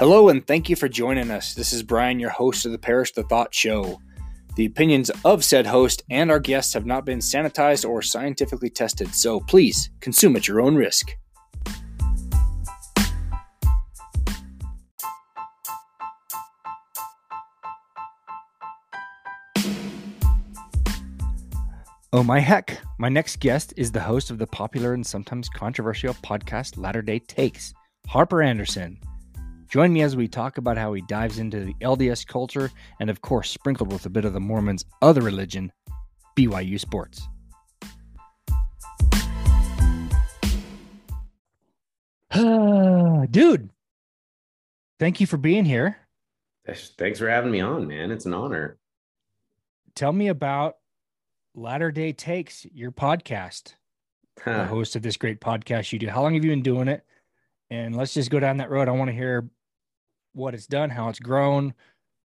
Hello, and thank you for joining us. This is Brian, your host of the Perish the Thought Show. The opinions of said host and our guests have not been sanitized or scientifically tested, so please consume at your own risk. Oh my heck! My next guest is the host of the popular and sometimes controversial podcast Latter day Takes, Harper Anderson. Join me as we talk about how he dives into the LDS culture and, of course, sprinkled with a bit of the Mormons' other religion, BYU sports. Dude, thank you for being here. Thanks for having me on, man. It's an honor. Tell me about Latter Day Takes, your podcast, huh. the host of this great podcast you do. How long have you been doing it? And let's just go down that road. I want to hear what it's done, how it's grown,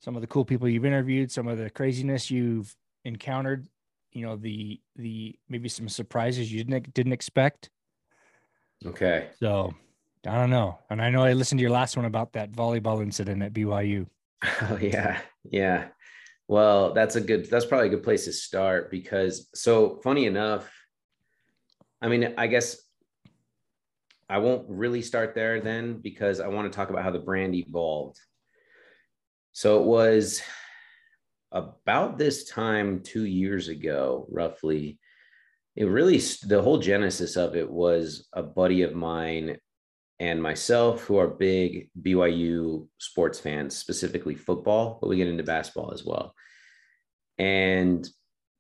some of the cool people you've interviewed, some of the craziness you've encountered, you know, the the maybe some surprises you didn't didn't expect. Okay. So I don't know. And I know I listened to your last one about that volleyball incident at BYU. Oh yeah. Yeah. Well, that's a good that's probably a good place to start because so funny enough, I mean, I guess I won't really start there then because I want to talk about how the brand evolved. So it was about this time two years ago, roughly. It really, the whole genesis of it was a buddy of mine and myself who are big BYU sports fans, specifically football, but we get into basketball as well. And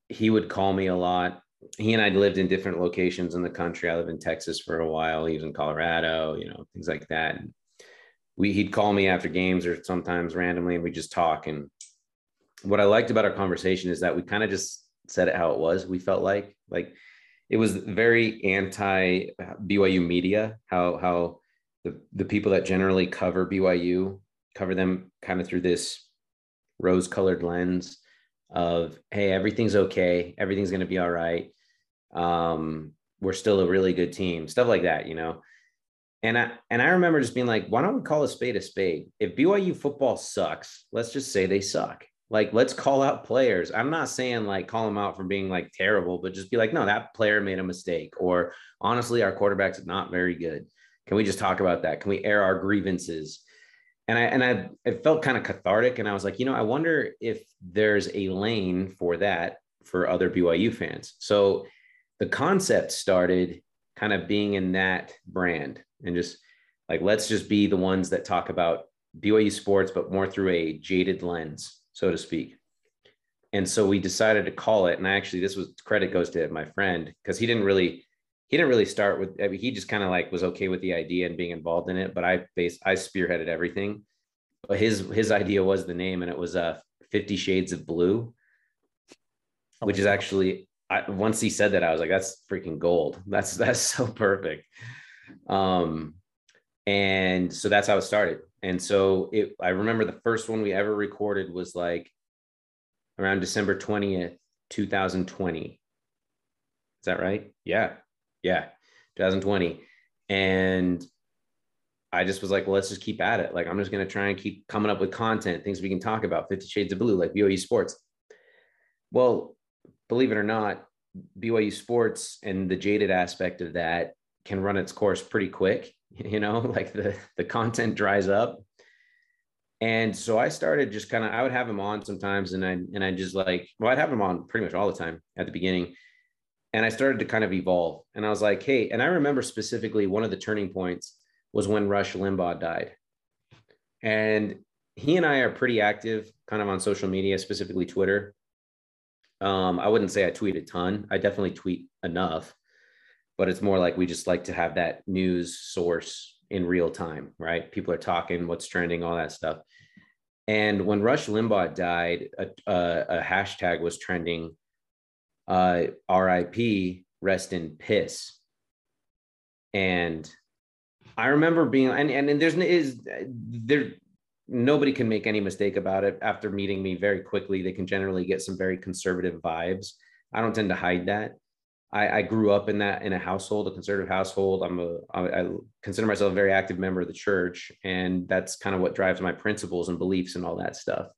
he would call me a lot he and I lived in different locations in the country. I lived in Texas for a while. He was in Colorado, you know, things like that. And we he'd call me after games or sometimes randomly, and we just talk. And what I liked about our conversation is that we kind of just said it how it was. We felt like like it was very anti uh, BYU media. How how the the people that generally cover BYU cover them kind of through this rose colored lens of hey everything's okay everything's going to be all right. Um we're still a really good team stuff like that you know? And i and i remember just being like why don't we call a spade a spade? If byu football sucks let's just say they suck. Like let's call out players. I'm not saying like call them out for being like terrible but just be like no that player made a mistake or honestly our quarterback's are not very good. Can we just talk about that? Can we air our grievances and I and I it felt kind of cathartic. And I was like, you know, I wonder if there's a lane for that for other BYU fans. So the concept started kind of being in that brand and just like let's just be the ones that talk about BYU sports, but more through a jaded lens, so to speak. And so we decided to call it. And I actually, this was credit goes to my friend because he didn't really he didn't really start with I mean, he just kind of like was okay with the idea and being involved in it but i base i spearheaded everything. But his his idea was the name and it was uh 50 shades of blue oh which is actually I, once he said that i was like that's freaking gold. That's that's so perfect. Um and so that's how it started. And so it i remember the first one we ever recorded was like around december 20th 2020 is that right? Yeah yeah, 2020. And I just was like, well, let's just keep at it. Like, I'm just going to try and keep coming up with content, things we can talk about, 50 Shades of Blue, like BYU Sports. Well, believe it or not, BYU Sports and the jaded aspect of that can run its course pretty quick. You know, like the, the content dries up. And so I started just kind of, I would have him on sometimes and I, and I just like, well, I'd have him on pretty much all the time at the beginning and I started to kind of evolve. And I was like, hey, and I remember specifically one of the turning points was when Rush Limbaugh died. And he and I are pretty active kind of on social media, specifically Twitter. Um, I wouldn't say I tweet a ton. I definitely tweet enough, but it's more like we just like to have that news source in real time, right? People are talking, what's trending, all that stuff. And when Rush Limbaugh died, a, a, a hashtag was trending uh, RIP, rest in piss. And I remember being, and, and, and there's is there, nobody can make any mistake about it. After meeting me very quickly, they can generally get some very conservative vibes. I don't tend to hide that. I, I, grew up in that in a household, a conservative household. I'm a I, I consider myself a very active member of the church, and that's kind of what drives my principles and beliefs and all that stuff.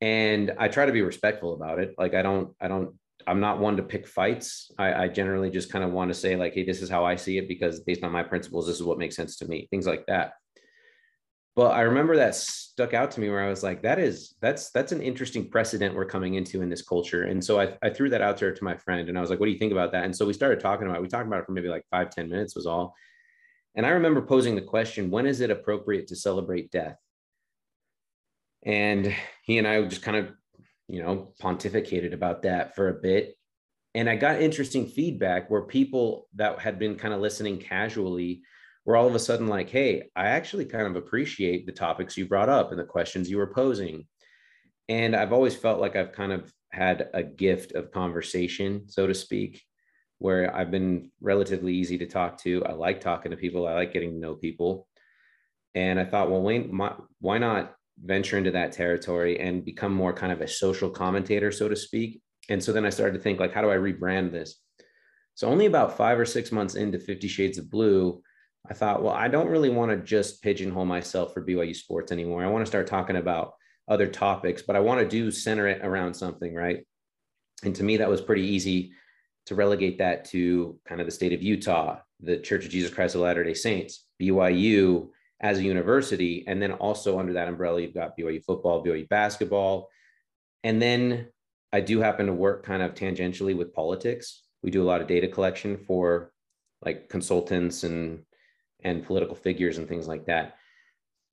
And I try to be respectful about it. Like I don't I don't I'm not one to pick fights. I, I generally just kind of want to say like, hey, this is how I see it because based on my principles, this is what makes sense to me. Things like that but I remember that stuck out to me where I was like, that is that's that's an interesting precedent we're coming into in this culture. And so I, I threw that out there to my friend and I was like, what do you think about that? And so we started talking about it. We talked about it for maybe like five ten minutes was all. And I remember posing the question, when is it appropriate to celebrate death? And he and I just kind of, you know, pontificated about that for a bit. And I got interesting feedback where people that had been kind of listening casually were all of a sudden like, hey, I actually kind of appreciate the topics you brought up and the questions you were posing. And I've always felt like I've kind of had a gift of conversation, so to speak, where I've been relatively easy to talk to. I like talking to people, I like getting to know people. And I thought, well, Wayne, my, why not venture into that territory and become more kind of a social commentator, so to speak? And so then I started to think, like, how do I rebrand this? So only about five or six months into Fifty Shades of Blue, I thought, well, I don't really want to just pigeonhole myself for BYU sports anymore. I want to start talking about other topics, but I want to do center it around something, right? And to me, that was pretty easy to relegate that to kind of the state of Utah, the Church of Jesus Christ of Latter day Saints, BYU as a university. And then also under that umbrella, you've got BYU football, BYU basketball. And then I do happen to work kind of tangentially with politics. We do a lot of data collection for like consultants and and political figures and things like that.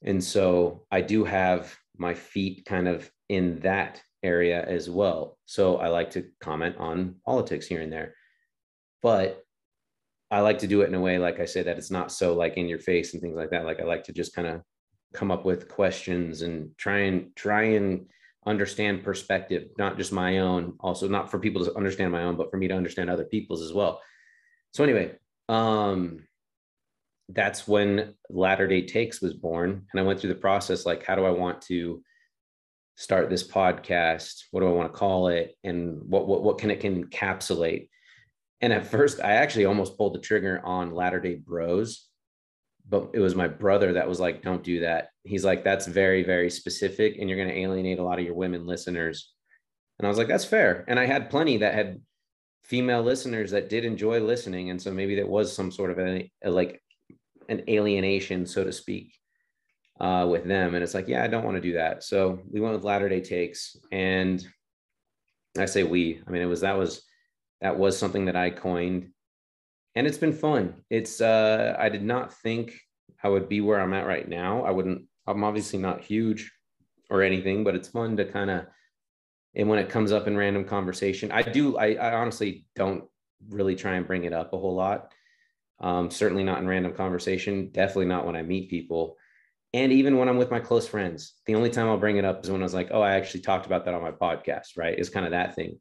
And so I do have my feet kind of in that area as well. So I like to comment on politics here and there. But I like to do it in a way, like I said, that it's not so like in your face and things like that. Like I like to just kind of come up with questions and try and try and understand perspective, not just my own, also not for people to understand my own, but for me to understand other people's as well. So anyway, um, that's when Latter Day Takes was born. And I went through the process like, how do I want to start this podcast? What do I want to call it? And what, what, what can it can encapsulate? And at first, I actually almost pulled the trigger on Latter Day Bros, but it was my brother that was like, don't do that. He's like, that's very, very specific, and you're going to alienate a lot of your women listeners. And I was like, that's fair. And I had plenty that had female listeners that did enjoy listening. And so maybe that was some sort of a, a like an alienation, so to speak, uh, with them. And it's like, yeah, I don't want to do that. So we went with Latter Day Takes, and I say we. I mean, it was that was that was something that I coined, and it's been fun. It's uh, I did not think I would be where I'm at right now. I wouldn't. I'm obviously not huge or anything, but it's fun to kind of. And when it comes up in random conversation, I do. I, I honestly don't really try and bring it up a whole lot. Um, certainly not in random conversation. Definitely not when I meet people. And even when I'm with my close friends, the only time I'll bring it up is when I was like, oh, I actually talked about that on my podcast, right? It's kind of that thing.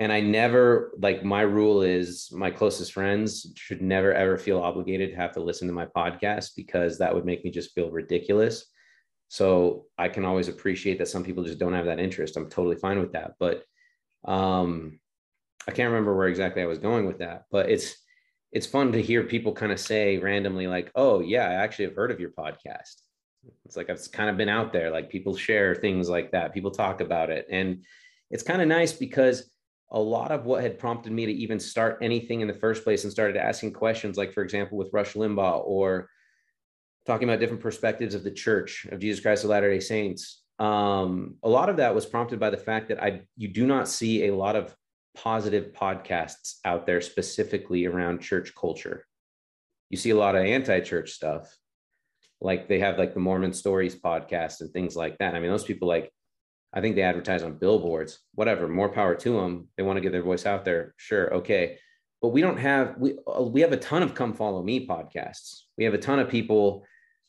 And I never, like, my rule is my closest friends should never, ever feel obligated to have to listen to my podcast because that would make me just feel ridiculous. So I can always appreciate that some people just don't have that interest. I'm totally fine with that. But um, I can't remember where exactly I was going with that, but it's, it's fun to hear people kind of say randomly like oh yeah i actually have heard of your podcast it's like i've kind of been out there like people share things like that people talk about it and it's kind of nice because a lot of what had prompted me to even start anything in the first place and started asking questions like for example with rush limbaugh or talking about different perspectives of the church of jesus christ of latter day saints um, a lot of that was prompted by the fact that i you do not see a lot of positive podcasts out there specifically around church culture. You see a lot of anti-church stuff. Like they have like the Mormon Stories podcast and things like that. I mean, those people like I think they advertise on billboards, whatever, more power to them. They want to get their voice out there. Sure. Okay. But we don't have, we, uh, we have a ton of come follow me podcasts. We have a ton of people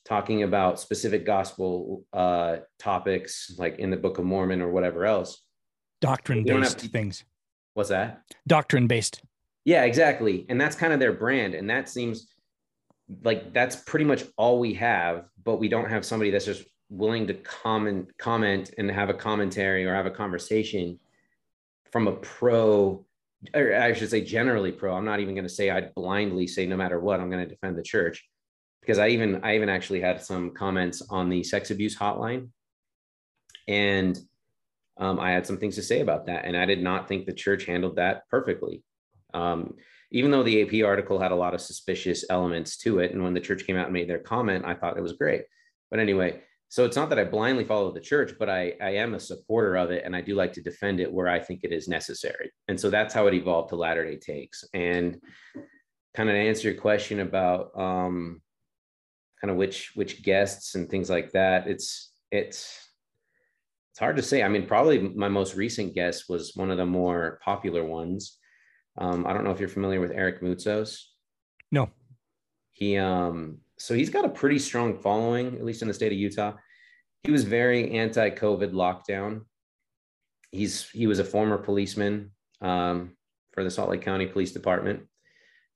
talking about specific gospel uh, topics like in the book of Mormon or whatever else. Doctrine based things. What's that? Doctrine based. Yeah, exactly. And that's kind of their brand. And that seems like that's pretty much all we have, but we don't have somebody that's just willing to comment comment and have a commentary or have a conversation from a pro or I should say generally pro. I'm not even going to say I'd blindly say no matter what, I'm going to defend the church because I even I even actually had some comments on the sex abuse hotline, and um, I had some things to say about that, and I did not think the church handled that perfectly. Um, even though the AP article had a lot of suspicious elements to it, and when the church came out and made their comment, I thought it was great. But anyway, so it's not that I blindly follow the church, but I, I am a supporter of it and I do like to defend it where I think it is necessary. And so that's how it evolved to Latter day Takes. And kind of to answer your question about um, kind of which which guests and things like that, it's it's it's hard to say. I mean, probably my most recent guest was one of the more popular ones. Um, I don't know if you're familiar with Eric Moutsos. No. He um so he's got a pretty strong following, at least in the state of Utah. He was very anti-COVID lockdown. He's he was a former policeman um, for the Salt Lake County Police Department,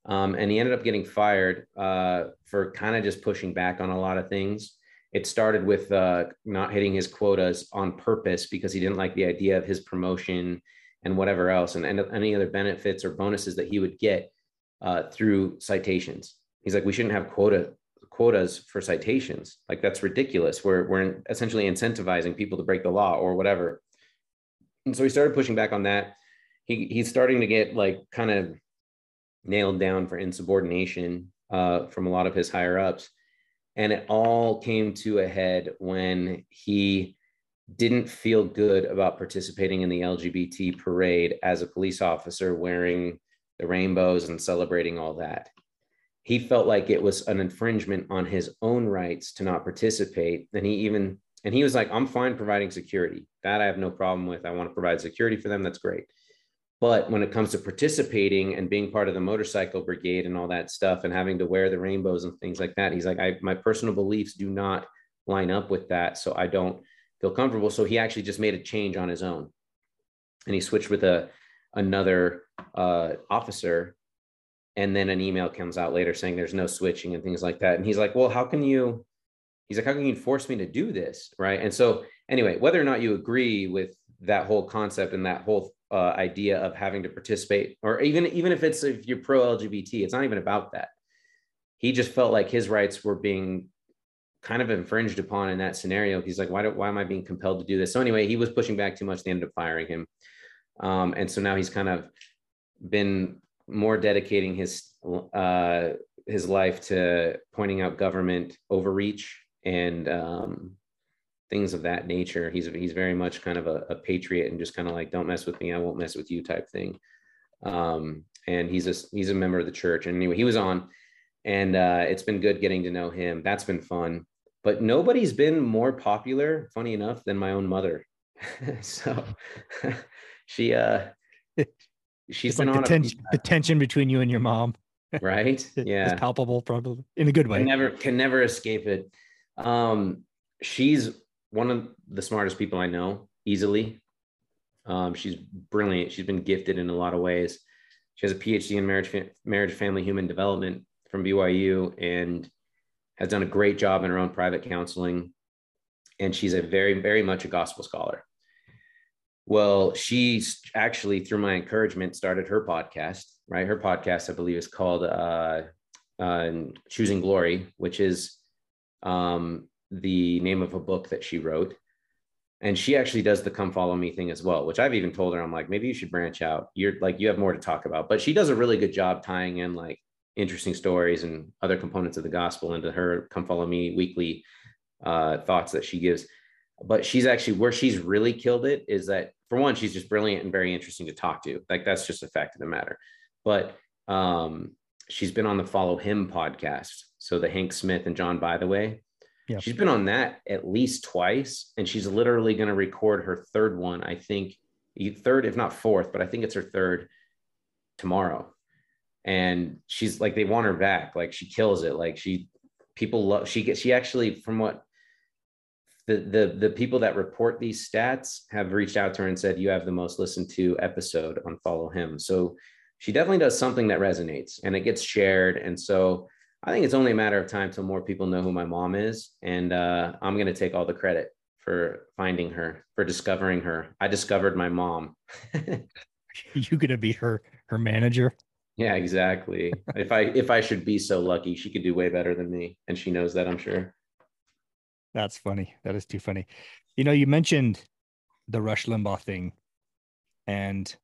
um, and he ended up getting fired uh, for kind of just pushing back on a lot of things. It started with uh, not hitting his quotas on purpose because he didn't like the idea of his promotion and whatever else, and, and any other benefits or bonuses that he would get uh, through citations. He's like, we shouldn't have quota quotas for citations. Like that's ridiculous. We're we're essentially incentivizing people to break the law or whatever. And so he started pushing back on that. He he's starting to get like kind of nailed down for insubordination uh, from a lot of his higher ups. And it all came to a head when he didn't feel good about participating in the LGBT parade as a police officer wearing the rainbows and celebrating all that he felt like it was an infringement on his own rights to not participate. And he even and he was like i'm fine providing security. That i have no problem with. I want to provide security for them. That's great. But when it comes to participating and being part of the motorcycle brigade and all that stuff and having to wear the rainbows and things like that he's like I, my personal beliefs do not line up with that so i don't feel comfortable. So he actually just made a change on his own. And he switched with a another uh, officer and then an email comes out later saying there's no switching and things like that. And he's like well how can you he's like how can you force me to do this? Right? And so anyway whether or not you agree with that whole concept and that whole uh, idea of having to participate or even even if it's if you're pro lgbt it's not even about that. He just felt like his rights were being kind of infringed upon in that scenario. He's like why do, why am i being compelled to do this? So anyway he was pushing back too much. They ended up firing him. Um, and so now he's kind of been more dedicating his uh, his life to pointing out government overreach and um, things of that nature. He's he's very much kind of a, a patriot and just kind of like don't mess with me, I won't mess with you type thing. Um, and he's a he's a member of the church. And anyway, he was on, and uh, it's been good getting to know him. That's been fun. But nobody's been more popular, funny enough, than my own mother. so she uh she's like on the, ten- the tension between you and your mom. Right? Yeah. it's palpable probably in a good way. Can never can never escape it. Um she's one of the smartest people i know easily. Um she's brilliant. She's been gifted in a lot of ways. She has a phd in marriage marriage family human development from byu and has done a great job in her own private counseling. And she's a very very much a gospel scholar well, she actually, through my encouragement, started her podcast. Right, her podcast, I believe, is called uh, uh, "Choosing Glory," which is um, the name of a book that she wrote. And she actually does the "Come Follow Me" thing as well, which I've even told her, I'm like, maybe you should branch out. You're like, you have more to talk about. But she does a really good job tying in like interesting stories and other components of the gospel into her "Come Follow Me" weekly uh, thoughts that she gives but she's actually where she's really killed it is that for one she's just brilliant and very interesting to talk to. Like that's just a fact of the matter. But um she's been on the follow him podcast. So the hank smith and John Bytheway yeah. she's been on that at least twice and she's literally going to record her third one i think third if not fourth but i think it's her third tomorrow. And she's like they want her back. Like she kills it. Like she people love she gets she actually from what the, the the people that report these stats have reached out to her and said you have the most listened to episode on follow him so she definitely does something that resonates and it gets shared and so i think it's only a matter of time till more people know who my mom is and uh, i'm going to take all the credit for finding her for discovering her i discovered my mom you gonna be her her manager. Yeah, exactly. if I if I should be so lucky, she could do way better than me, and she knows that. I'm sure. That's funny. That is too funny. You know, you mentioned the Rush Limbaugh thing, and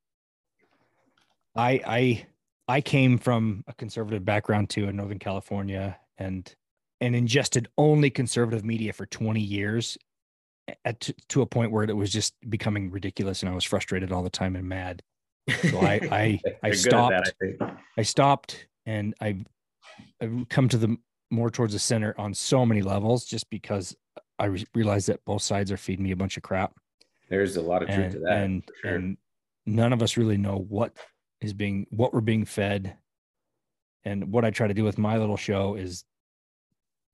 I I I came from a conservative background too in Northern California, and and ingested only conservative media for 20 years at to, to a point where it was just becoming ridiculous and I was frustrated all the time and mad. So I I I stopped that, I, I, stopped and I I've come to the more towards the center on so many levels just because I re- realized that both sides are feeding me a bunch of crap. There's a lot of truth and, to that. And sure. and none of us really know what is being what we're being fed. And what I try to do with my little show is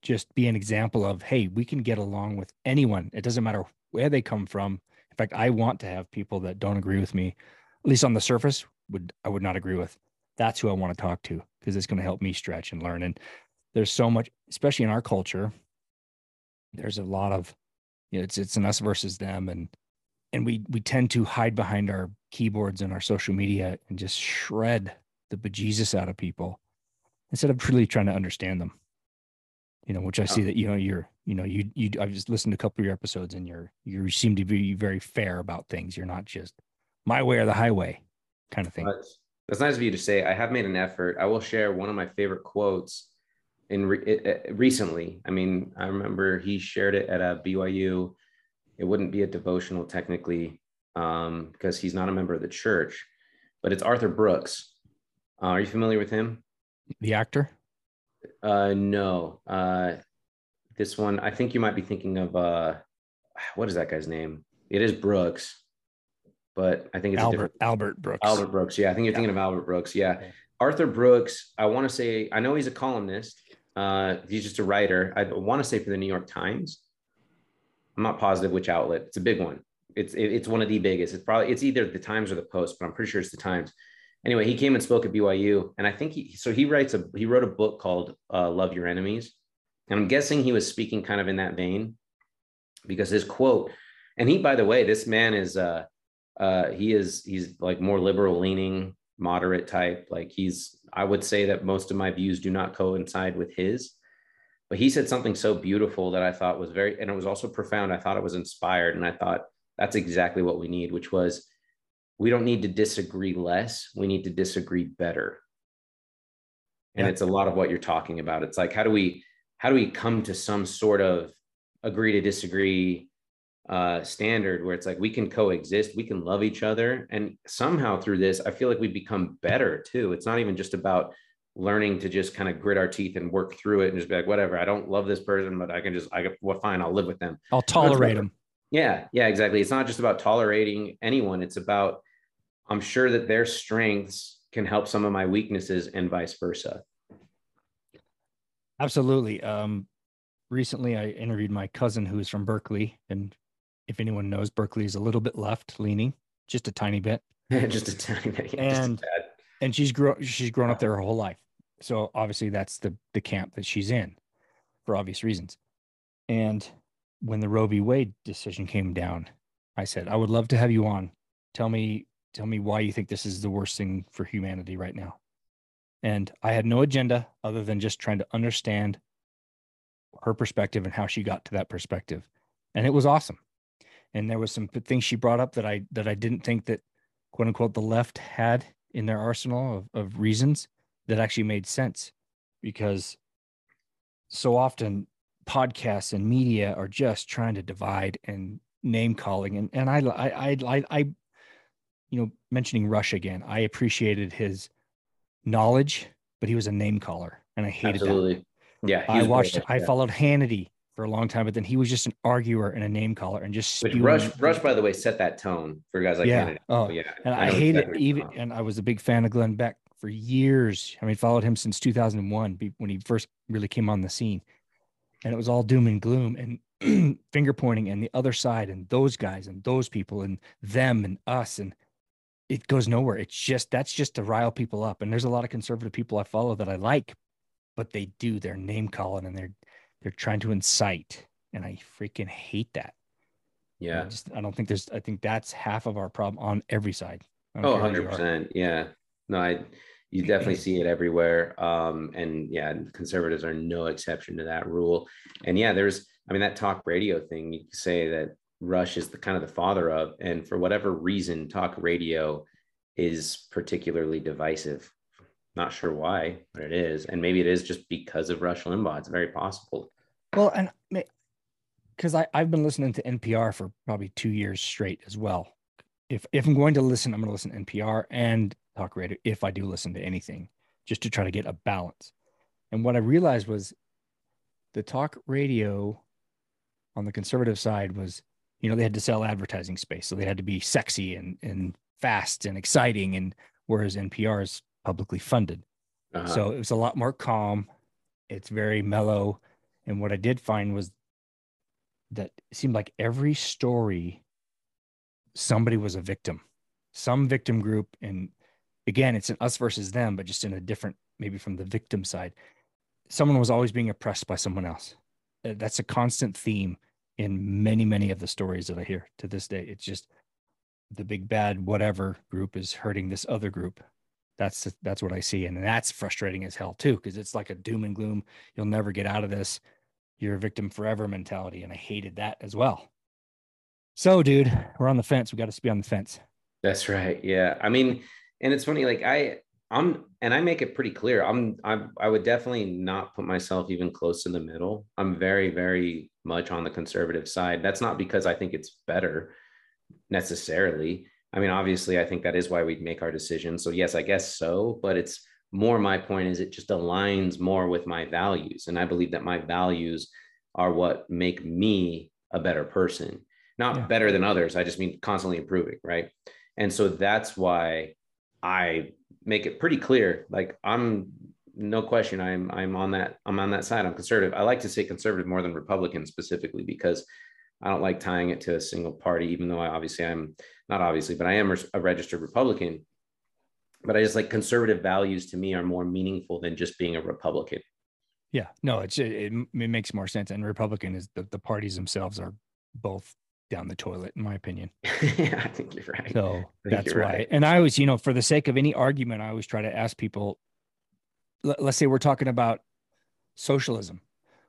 just be an example of hey we can get along with anyone it doesn't matter where they come from in fact i want to have people that don't agree with me at least on the surface would i would not agree with that's who i want to talk to because it's going to help me stretch and learn and there's so much especially in our culture there's a lot of you know it's it's an us versus them and and we we tend to hide behind our keyboards and our social media and just shred the bejesus out of people instead of truly trying to understand them you know, which I see oh. that, you know, you're, you know, you, you, I've just listened to a couple of your episodes and you're, you seem to be very fair about things. You're not just my way or the highway kind of thing. That's, that's nice of you to say. I have made an effort. I will share one of my favorite quotes in re- recently. I mean, I remember he shared it at a BYU. It wouldn't be a devotional technically um, because he's not a member of the church, but it's Arthur Brooks. Uh, are you familiar with him? The actor? Uh, no. Uh, this one, I think you might be thinking of uh, what is that guy's name? It is Brooks, but I think it's Albert Albert Brooks. Albert Brooks. Yeah, I think you're yeah. thinking of Albert Brooks. Yeah. Arthur Brooks. I want to say I know he's a columnist. Uh, he's just a writer. I want to say for the New York Times. I'm not positive which outlet. It's a big one. It's it, it's one of the biggest. It's probably it's either the Times or the Post, but I'm pretty sure it's the Times anyway, he came and spoke at BYU, and I think he so he writes a he wrote a book called uh, "Love Your Enemies," and I'm guessing he was speaking kind of in that vein because his quote, and he by the way, this man is uh uh he is he's like more liberal leaning, moderate type. Like he's I would say that most of my views do not coincide with his. But he said something so beautiful that I thought was very, and it was also profound. I thought it was inspired, and I thought that's exactly what we need, which was we don't need to disagree less we need to disagree better and yeah. it's a lot of what you're talking about it's like how do we how do we come to some sort of agree to disagree uh, standard where it's like we can coexist we can love each other and somehow through this i feel like we become better too it's not even just about learning to just kind of grit our teeth and work through it and just be like whatever i don't love this person but i can just i well fine i'll live with them i'll tolerate them yeah yeah exactly it's not just about tolerating anyone it's about I'm sure that their strengths can help some of my weaknesses and vice versa. Absolutely. Um, recently, I interviewed my cousin who's from Berkeley. And if anyone knows, Berkeley is a little bit left leaning, just a tiny bit. just a tiny bit. Yeah, and, and she's, grown she's grown up there her whole life. So obviously, that's the, the camp that she's in for obvious reasons. And when the Roe v. Wade decision came down, I said, I would love to have you on. Tell me tell me why you think this is the worst thing for humanity right now. And I had no agenda other than just trying to understand her perspective and how she got to that perspective. And it was awesome. And there was some things she brought up that I that I didn't think that quote unquote the left had in their arsenal of, of reasons that actually made sense because so often podcasts and media are just trying to divide and name calling and and I I I I you know, mentioning Rush again, I appreciated his knowledge, but he was a name caller, and I hated Absolutely. that. Yeah, I watched. Great, I followed Hannity for a long time, but then he was just an arguer and a name caller, and just Which Rush. Rush, by the way, set that tone for guys like yeah. Hannity. Oh, yeah. And I, I hated exactly even, and I was a big fan of Glenn Beck for years. I mean, followed him since 2001 when he first really came on the scene, and it was all doom and gloom and finger pointing and the other side and those guys and those people and them and us and it goes nowhere. It's just that's just to rile people up. And there's a lot of conservative people I follow that I like, but they do their name calling and they're they're trying to incite, and I freaking hate that. Yeah, I just I don't think there's. I think that's half of our problem on every side. Oh, 100 percent. Yeah, no, I you definitely see it everywhere. Um, and yeah, conservatives are no exception to that rule. And yeah, there's, I mean, that talk radio thing, you say that Rush is the kind of the father of, and for whatever reason, talk radio is particularly divisive. Not sure why, but it is. And maybe it is just because of Rush Limbaugh. It's very possible. Well, and because I've been listening to NPR for probably two years straight as well. If if I'm going to listen, I'm going to listen to NPR and talk radio if I do listen to anything, just to try to get a balance. And what I realized was the talk radio on the conservative side was, you know, they had to sell advertising space. So they had to be sexy and, and fast and exciting. And whereas NPR is publicly funded. Uh-huh. So it was a lot more calm. It's very mellow. And what I did find was that it seemed like every story, somebody was a victim, some victim group. And again, it's an us versus them, but just in a different, maybe from the victim side. Someone was always being oppressed by someone else. That's a constant theme in many, many of the stories that I hear to this day. It's just the big bad whatever group is hurting this other group. That's that's what I see, and that's frustrating as hell too, because it's like a doom and gloom. You'll never get out of this. You're a victim forever mentality, and I hated that as well. So, dude, we're on the fence. We got to be on the fence. That's right. Yeah, I mean, and it's funny like i i'm and i make it pretty clear i'm i, I would definitely not put myself even close to the middle i'm very very much on the conservative side that's not because i think it's better necessarily i mean obviously i think that is why we make our decisions so yes i guess so but it's more my point is it just aligns more with my values and i believe that my values are what make me a better person not yeah. better than others i just mean constantly improving right and so that's why I make it pretty clear. Like I'm no question. I'm I'm on that. I'm on that side. I'm conservative. I like to say conservative more than Republican specifically because I don't like tying it to a single party. Even though I obviously I'm not obviously, but I am a registered Republican. But I just like conservative values to me are more meaningful than just being a Republican. Yeah, no, it's it, it, makes more sense. And Republican is the, the parties themselves are both down the toilet, in my opinion. yeah, I think you're right. So that's why. Right. And I always, you know, for the sake of any argument, I always try to ask people. Let, let's say we're talking about socialism.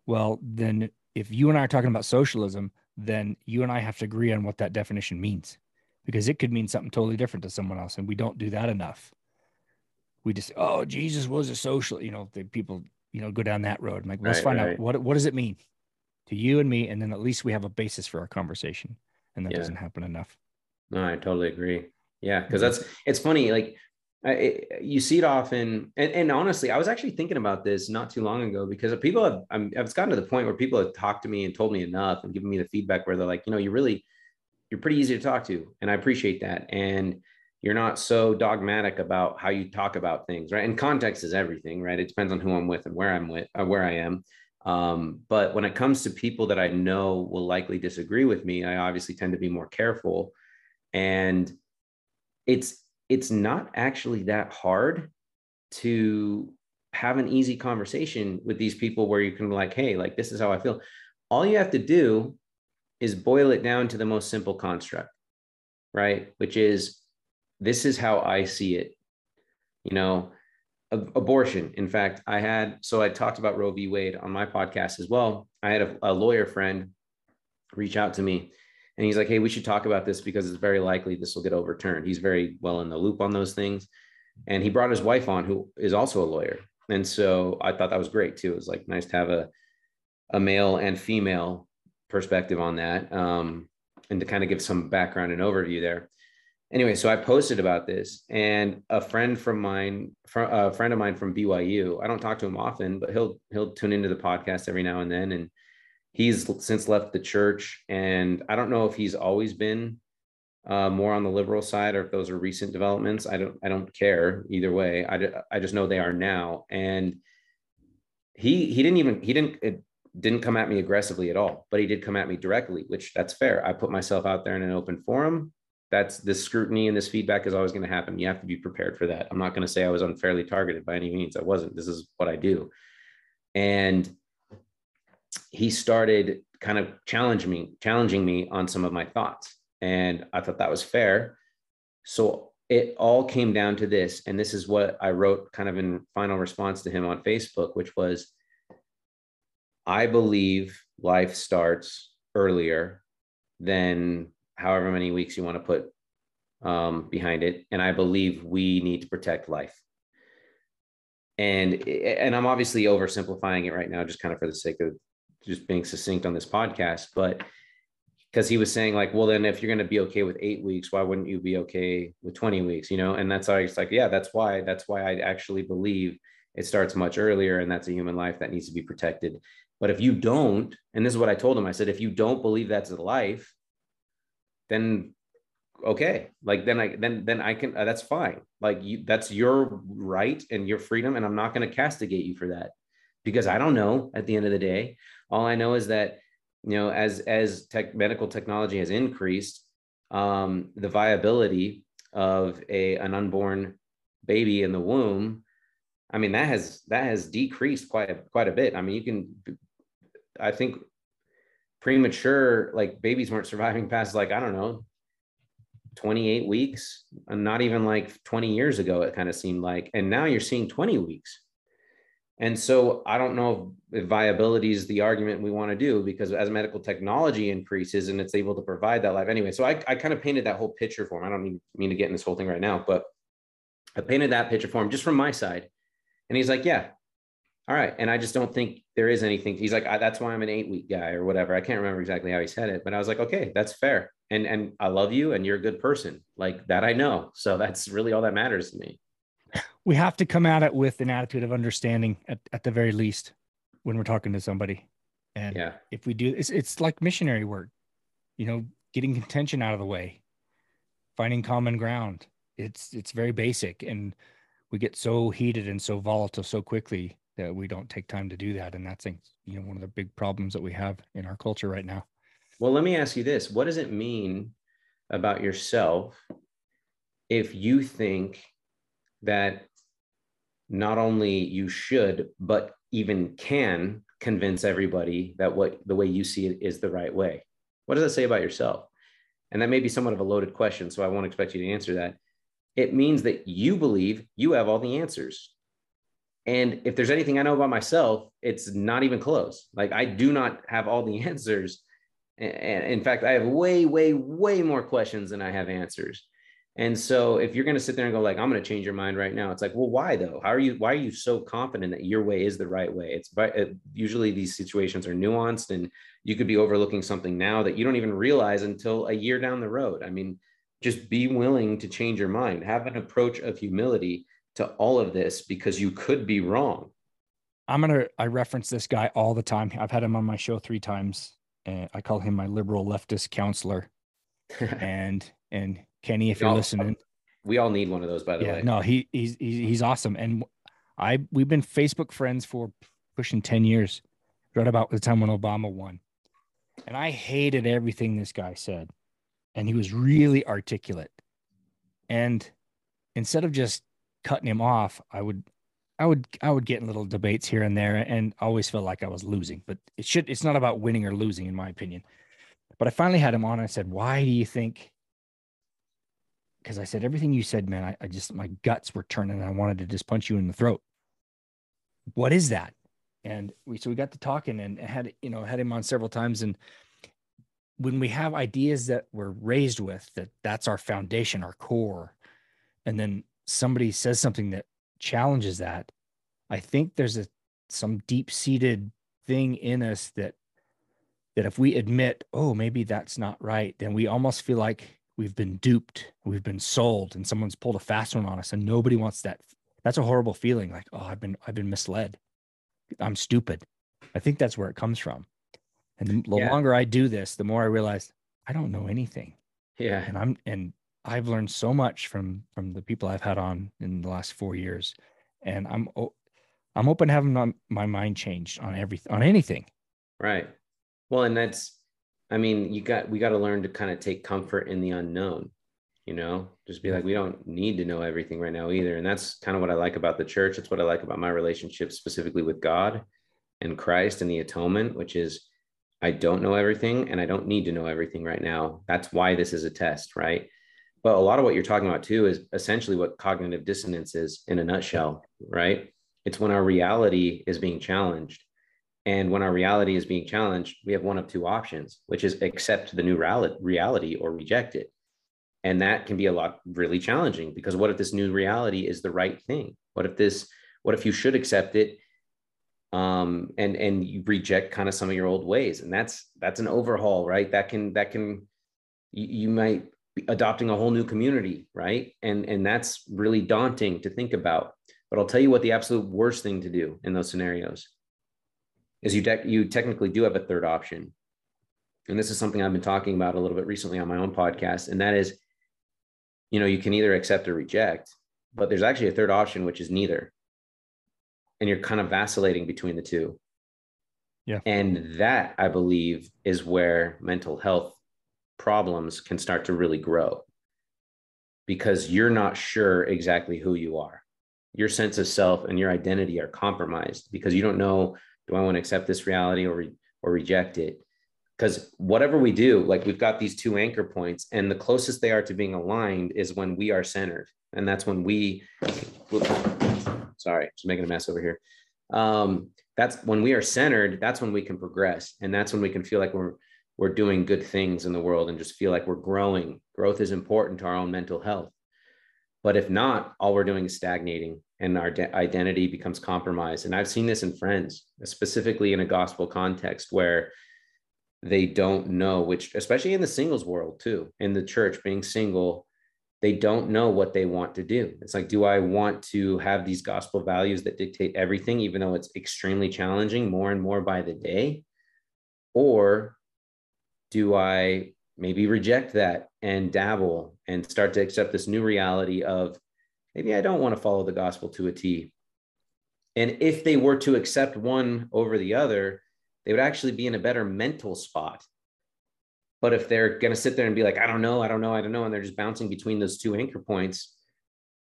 Well, then if you and I are talking about socialism, then you and I have to agree on what that definition means, because it could mean something totally different to someone else, and we don't do that enough. We just, oh, Jesus was a social. You know, the people, you know, go down that road. I'm like, let's right, find right. out what what does it mean to you and me, and then at least we have a basis for our conversation, and that yeah. doesn't happen enough. No, I totally agree. Yeah, because mm-hmm. that's it's funny. Like I, you see it often, and, and honestly, I was actually thinking about this not too long ago because people have I'm, gotten to the point where people have talked to me and told me enough and given me the feedback where they're like, you know, you really you're pretty easy to talk to, and I appreciate that. And you're not so dogmatic about how you talk about things, right? And context is everything, right? It depends on who I'm with and where I'm with, uh, where I am. Um, but when it comes to people that I know will likely disagree with me, I obviously tend to be more careful. And it's it's not actually that hard to have an easy conversation with these people where you can be like, hey, like this is how I feel. All you have to do is boil it down to the most simple construct, right? Which is this is how I see it. You know, abortion. In fact, I had, so I talked about Roe v. Wade on my podcast as well. I had a, a, lawyer friend reach out to me and he's like, Hey, we should talk about this because it's very likely this will get overturned. He's very well in the loop on those things. And he brought his wife on, who is also a lawyer. And so I thought that was great too. It was like nice to have a, a male and female perspective on that um, and to kind of give some background and overview there anyway, so I posted about this, and a friend from mine, a friend of mine from BYU, I don't talk to him often, but he'll he'll tune into the podcast every now and then, and he's since left the church, and I don't know if he's always been uh, more on the liberal side or if those are recent developments. I don't I don't care either way. I I just know they are now, and he he didn't even he didn't. It, didn't come at me aggressively at all, but he did come at me directly, which that's fair. I put myself out there in an open forum that's this scrutiny and this feedback is always going to happen. You have to be prepared for that. I'm not going to say I was unfairly targeted by any means. I wasn't. This is what I do. And he started kind of challenging me, challenging me on some of my thoughts. And I thought that was fair. So it all came down to this. And this is what I wrote kind of in final response to him on Facebook, which was I believe life starts earlier than however many weeks you want to put um, behind it. And I believe we need to protect life. And and I'm obviously oversimplifying it right now, just kind of for the sake of just being succinct on this podcast. But because he was saying like, well, then if you're going to be okay with eight weeks, why wouldn't you be okay with 20 weeks? You know, and that's why it's like, yeah, that's why that's why I actually believe it starts much earlier, and that's a human life that needs to be protected. But if you don't, and this is what I told him, I said, if you don't believe that's a life, then okay like then i then then i can uh, that's fine like you that's your right and your freedom and i'm not going to castigate you for that because i don't know at the end of the day all i know is that you know as as tech medical technology has increased um the viability of a an unborn baby in the womb i mean that has that has decreased quite a, quite a bit. I mean you can i think premature like babies weren't surviving past like i don't know 28 weeks and not even like 20 years ago it kind of seemed like. And now you're seeing 20 weeks and so i don't know if viability is the argument we want to do because as medical technology increases and it's able to provide that life anyway so i, I kind of painted that whole picture for him. I don't mean, mean to get in this whole thing right now but i painted that picture for him just from my side. And he's like yeah all right. And i just don't think there is anything he's like that's why i'm an eight week guy or whatever. I can't remember exactly how he said it but i was like okay that's fair. And and i love you and you're a good person like that i know. So that's really all that matters to me we have to come at it with an attitude of understanding at, at the very least when we're talking to somebody. And yeah. if we do it's, it's like missionary work you know getting contention out of the way finding common ground. It's it's very basic and we get so heated and so volatile so quickly that we don't take time to do that. And that's you know one of the big problems that we have in our culture right now. Well let me ask you this. What does it mean about yourself if you think that not only you should but even can convince everybody that what the way you see it is the right way what does that say about yourself and that may be somewhat of a loaded question so i won't expect you to answer that it means that you believe you have all the answers and if there's anything I know about myself, it's not even close. Like I do not have all the answers. And in fact, I have way, way, way more questions than I have answers. And so if you're going to sit there and go like, I'm going to change your mind right now, it's like, well, why though? How are you, why are you so confident that your way is the right way? It's it, usually these situations are nuanced and you could be overlooking something now that you don't even realize until a year down the road. I mean, just be willing to change your mind, have an approach of humility to all of this because you could be wrong. I'm going to, I reference this guy all the time. I've had him on my show three times. And I call him my liberal leftist counselor. and, and Kenny, if we you're all, listening, we all need one of those, by the yeah, way. No, he, he's, he's awesome. And I, we've been Facebook friends for pushing 10 years, right about the time when Obama won. And I hated everything this guy said. And he was really articulate. And instead of just cutting him off, I would I would I would get in little debates here and there and always feel like I was losing. But it should it's not about winning or losing, in my opinion. But I finally had him on and I said, Why do you think? Because I said, everything you said, man, I, I just my guts were turning and I wanted to just punch you in the throat. What is that? And we so we got to talking and had you know had him on several times. And when we have ideas that we're raised with, that that's our foundation, our core, and then somebody says something that challenges that, I think there's a some deep seated thing in us that that if we admit, oh, maybe that's not right, then we almost feel like we've been duped, we've been sold, and someone's pulled a fast one on us, and nobody wants that. That's a horrible feeling. Like, oh, I've been I've been misled. I'm stupid. I think that's where it comes from. And the yeah. longer I do this, the more I realize I don't know anything. Yeah. And I'm and I've learned so much from from the people I've had on in the last four years, and I'm I'm open to having my, my mind changed on everything on anything. Right. Well, and that's, I mean, you got we got to learn to kind of take comfort in the unknown. You know, just be like, we don't need to know everything right now either. And that's kind of what I like about the church. It's what I like about my relationship specifically with God and Christ and the atonement, which is I don't know everything and I don't need to know everything right now. That's why this is a test, right? but a lot of what you're talking about too is essentially what cognitive dissonance is in a nutshell, right? It's when our reality is being challenged. And when our reality is being challenged, we have one of two options, which is accept the new reality or reject it. And that can be a lot really challenging because what if this new reality is the right thing? What if this, what if you should accept it um, and and you reject kind of some of your old ways? And that's that's an overhaul, right? That can that can you, you might be adopting a whole new community, right? And and that's really daunting to think about. But I'll tell you what the absolute worst thing to do in those scenarios is you de- you technically do have a third option. And this is something I've been talking about a little bit recently on my own podcast, and that is you know, you can either accept or reject, but there's actually a third option, which is neither. And you're kind of vacillating between the two. Yeah. And that I believe is where mental health problems can start to really grow because you're not sure exactly who you are. Your sense of self and your identity are compromised because you don't know do I want to accept this reality or or reject it? because whatever we do like we've got these two anchor points and the closest they are to being aligned is when we are centered and that's when we sorry just making a mess over here. Um, that's when we are centered that's when we can progress and that's when we can feel like we're we're doing good things in the world and just feel like we're growing. Growth is important to our own mental health but if not all we're doing is stagnating and our de- identity becomes compromised. And i've seen this in friends specifically in a gospel context where they don't know which especially in the singles world too in the church being single they don't know what they want to do. It's like do i want to have these gospel values that dictate everything even though it's extremely challenging more and more by the day? Or do i maybe reject that and dabble and start to accept this new reality of maybe i don't want to follow the gospel to a t and if they were to accept one over the other they would actually be in a better mental spot. But if they're going to sit there and be like, I don't know, I don't know, I don't know, and they're just bouncing between those two anchor points,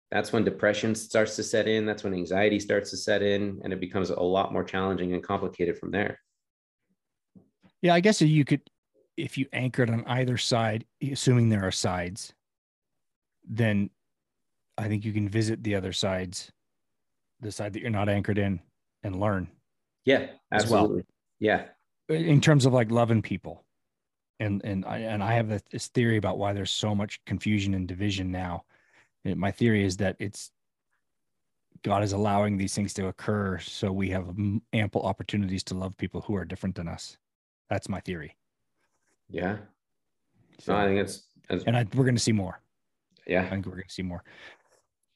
that's when depression starts to set in. That's when anxiety starts to set in, and it becomes a lot more challenging and complicated from there. Yeah, I guess you could, if you anchored on either side, assuming there are sides, then I think you can visit the other sides, the side that you're not anchored in, and learn. Yeah, absolutely. Well. Yeah. In terms of like loving people. And and I and I have this theory about why there's so much confusion and division now. And my theory is that it's God is allowing these things to occur so we have ample opportunities to love people who are different than us. That's my theory. Yeah. So no, I think it's, it's and I, we're going to see more. Yeah. I think we're going to see more.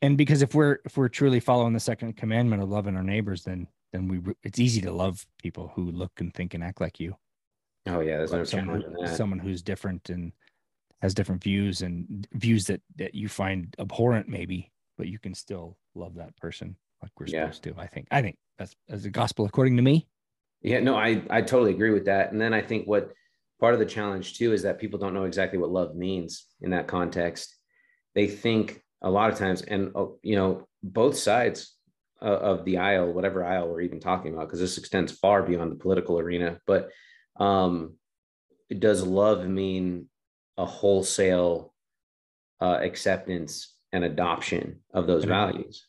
And because if we're if we're truly following the second commandment of loving our neighbors, then then we it's easy to love people who look and think and act like you. Oh yeah, there's no someone, someone who's different and has different views and views that that you find abhorrent maybe, but you can still love that person like we're yeah. supposed to. I think. I think that's as the gospel according to me. Yeah, no, I I totally agree with that. And then I think what part of the challenge too is that people don't know exactly what love means in that context. They think a lot of times, and oh, you know, both sides uh, of the aisle, whatever aisle we're even talking about, because this extends far beyond the political arena. But um, does love mean a wholesale uh, acceptance and adoption of those values?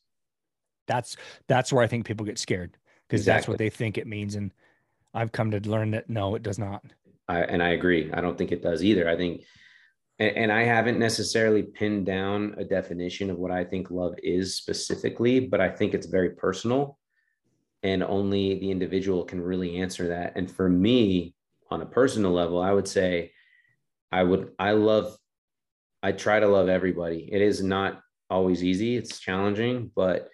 That's that's where I think people get scared because exactly. that's what they think it means, and I've come to learn that no, it does not. I, and I agree. I don't think it does either. I think and I haven't necessarily pinned down a definition of what I think love is specifically, but I think it's very personal and only the individual can really answer that. And for me, on a personal level, I would say I would, I love, I try to love everybody. It is not always easy, it's challenging, but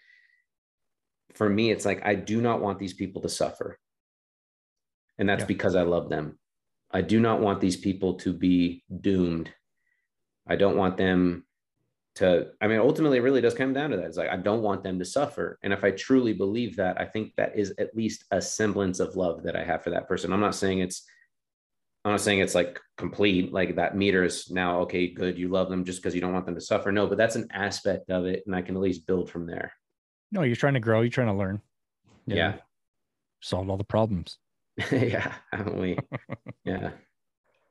for me, it's like I do not want these people to suffer. And that's yeah. because I love them. I do not want these people to be doomed I don't want them to, I mean, ultimately, it really does come down to that. It's like, I don't want them to suffer. And if I truly believe that, I think that is at least a semblance of love that I have for that person. I'm not saying it's, I'm not saying it's like complete, like that meter is now, okay, good. You love them just because you don't want them to suffer. No, but that's an aspect of it. And I can at least build from there. No, you're trying to grow. You're trying to learn. Yeah. Solve all the problems. yeah. Haven't we? yeah.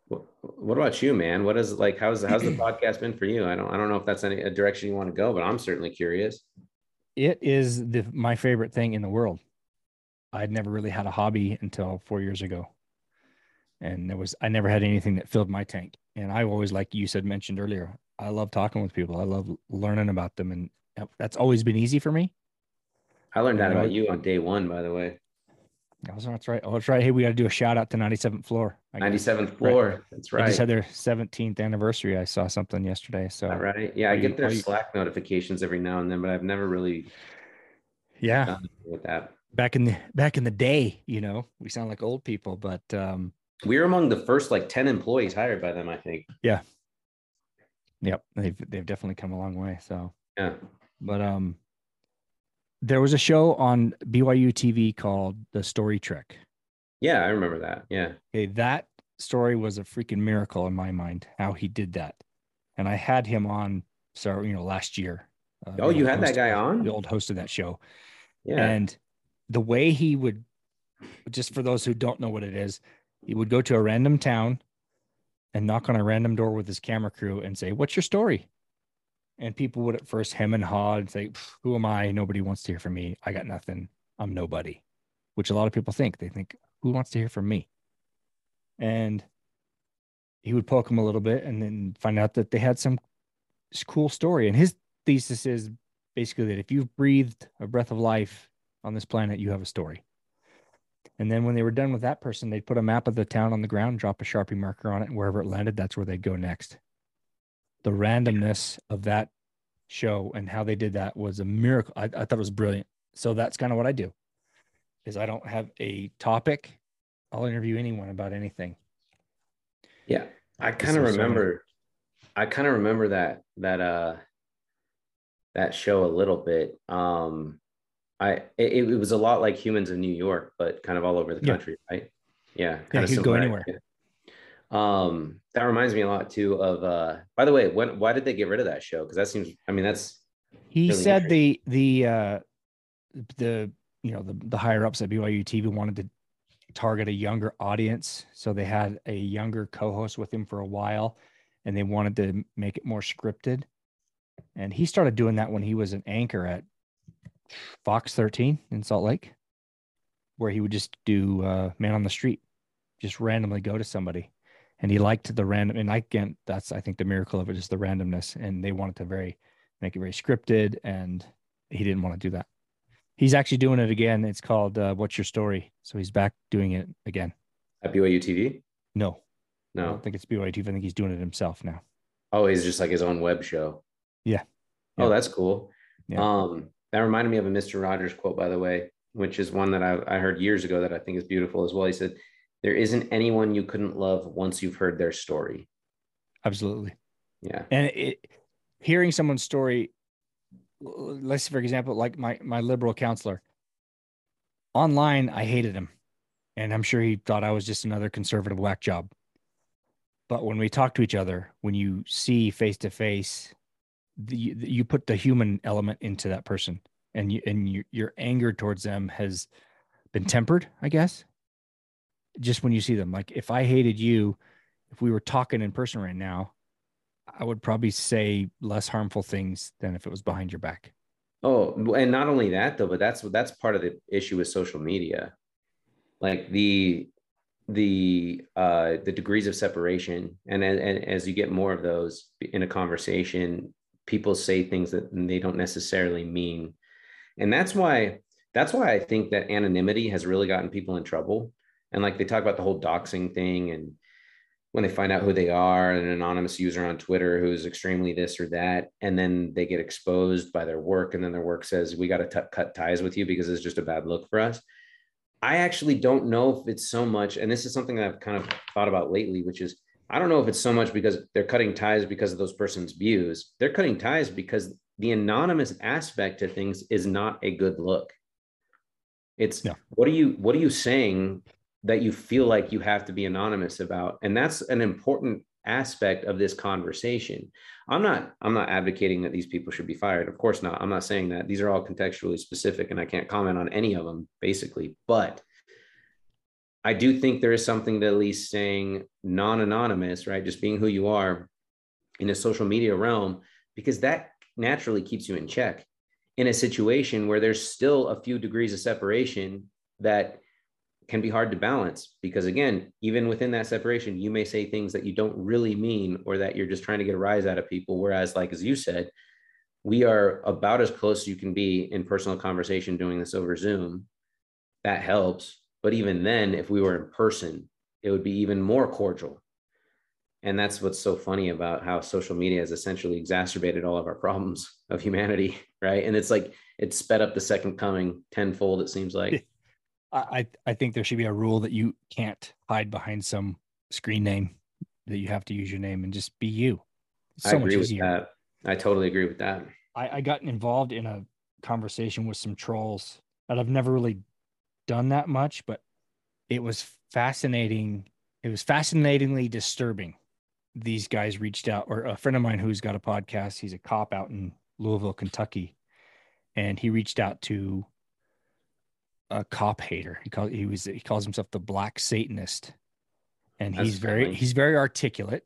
what about you, man? What is like? How's how's the podcast been for you? I don't I don't know if that's any a direction you want to go, but I'm certainly curious. It is the my favorite thing in the world. I'd never really had a hobby until four years ago, and there was I never had anything that filled my tank. And I always, like you said, mentioned earlier, I love talking with people. I love learning about them, and that's always been easy for me. I learned that about you on day one, by the way. That's right. Oh, that's right. Hey, we got to do a shout out to 97th floor. 97th floor. Right. That's right. They just had their 17th anniversary. I saw something yesterday. So All right. Yeah, I get their you, Slack notifications every now and then, but I've never really yeah with that. Back in the back in the day, you know, we sound like old people, but um we were among the first like 10 employees hired by them, I think. Yeah. Yep. They've they've definitely come a long way. So yeah. But um there was a show on BYU TV called The Story Trek. Yeah, I remember that. Yeah. Okay, that story was a freaking miracle in my mind how he did that. And I had him on so you know last year. Uh, oh, you had that guy on? The old host of that show. Yeah. And the way he would just for those who don't know what it is, he would go to a random town and knock on a random door with his camera crew and say, "What's your story?" And people would at first hem and haw and say, Who am I? Nobody wants to hear from me. I got nothing. I'm nobody, which a lot of people think. They think, Who wants to hear from me? And he would poke them a little bit and then find out that they had some cool story. And his thesis is basically that if you've breathed a breath of life on this planet, you have a story. And then when they were done with that person, they'd put a map of the town on the ground, drop a Sharpie marker on it, and wherever it landed, that's where they'd go next the randomness of that show and how they did that was a miracle. I, I thought it was brilliant. So that's kind of what I do is I don't have a topic. I'll interview anyone about anything. Yeah. I kind of remember, I kind of remember that, that, uh, that show a little bit. Um, I, it, it was a lot like humans in New York, but kind of all over the country. Yeah. Right. Yeah. Kind yeah, of go anywhere. Um, that reminds me a lot too of uh by the way, when why did they get rid of that show? Because that seems I mean that's he really said the the uh the you know the the higher ups at BYU TV wanted to target a younger audience. So they had a younger co-host with him for a while and they wanted to make it more scripted. And he started doing that when he was an anchor at Fox 13 in Salt Lake, where he would just do uh, man on the street, just randomly go to somebody and he liked the random and I can't that's I think the miracle of it is the randomness and they wanted to very make it very scripted and he didn't want to do that. He's actually doing it again. It's called uh, What's Your Story? So he's back doing it again. At BYU TV? No. No. I don't think it's BYU TV. I think he's doing it himself now. Oh, he's just like his own web show. Yeah. yeah. Oh, that's cool. Yeah. Um, that reminded me of a Mr. Rogers quote, by the way, which is one that I, I heard years ago that I think is beautiful as well. He said, there isn't anyone you couldn't love once you've heard their story. Absolutely. Yeah. And it, hearing someone's story, let's say, for example, like my, my liberal counselor online, I hated him. And I'm sure he thought I was just another conservative whack job. But when we talk to each other, when you see face to face, you put the human element into that person and you, and you, your anger towards them has been tempered, I guess just when you see them. Like if I hated you, if we were talking in person right now, I would probably say less harmful things than if it was behind your back. Oh, and not only that though, but that's that's part of the issue with social media. Like the the uh the degrees of separation and, and as you get more of those in a conversation people say things that they don't necessarily mean and that's why that's why i think that anonymity has really gotten people in trouble and like they talk about the whole doxing thing and when they find out who they are an anonymous user on twitter who's extremely this or that and then they get exposed by their work and then their work says we got to cut ties with you because it's just a bad look for us. I actually don't know if it's so much and this is something that i've kind of thought about lately which is i don't know if it's so much because they're cutting ties because of those person's views. They're cutting ties because the anonymous aspect to things is not a good look. It's yeah. what are you what are you saying that you feel like you have to be anonymous about. And that's an important aspect of this conversation. I'm not i'm not advocating that these people should be fired. Of course not. I'm not saying that. These are all contextually specific and i can't comment on any of them basically. But I do think there is something to at least saying non-anonymous, right? Just being who you are in a social media realm, because that naturally keeps you in check in a situation where there's still a few degrees of separation that can be hard to balance because again even within that separation you may say things that you don't really mean or that you're just trying to get a rise out of people. Whereas like as you said we are about as close as you can be in personal conversation doing this over zoom. That helps. But even then if we were in person it would be even more cordial. And that's what's so funny about how social media has essentially exacerbated all of our problems of humanity right? And it's like it's sped up the second coming tenfold it seems like I I think there should be a rule that you can't hide behind some screen name that you have to use your name and just be you. It's so I agree with that. I totally agree with that. I, I got involved in a conversation with some trolls that I've never really done that much, but it was fascinating. It was fascinatingly disturbing. These guys reached out, or a friend of mine who's got a podcast, he's a cop out in Louisville, Kentucky. And he reached out to a cop hater. He calls he was he calls himself the black Satanist, and That's he's very funny. he's very articulate.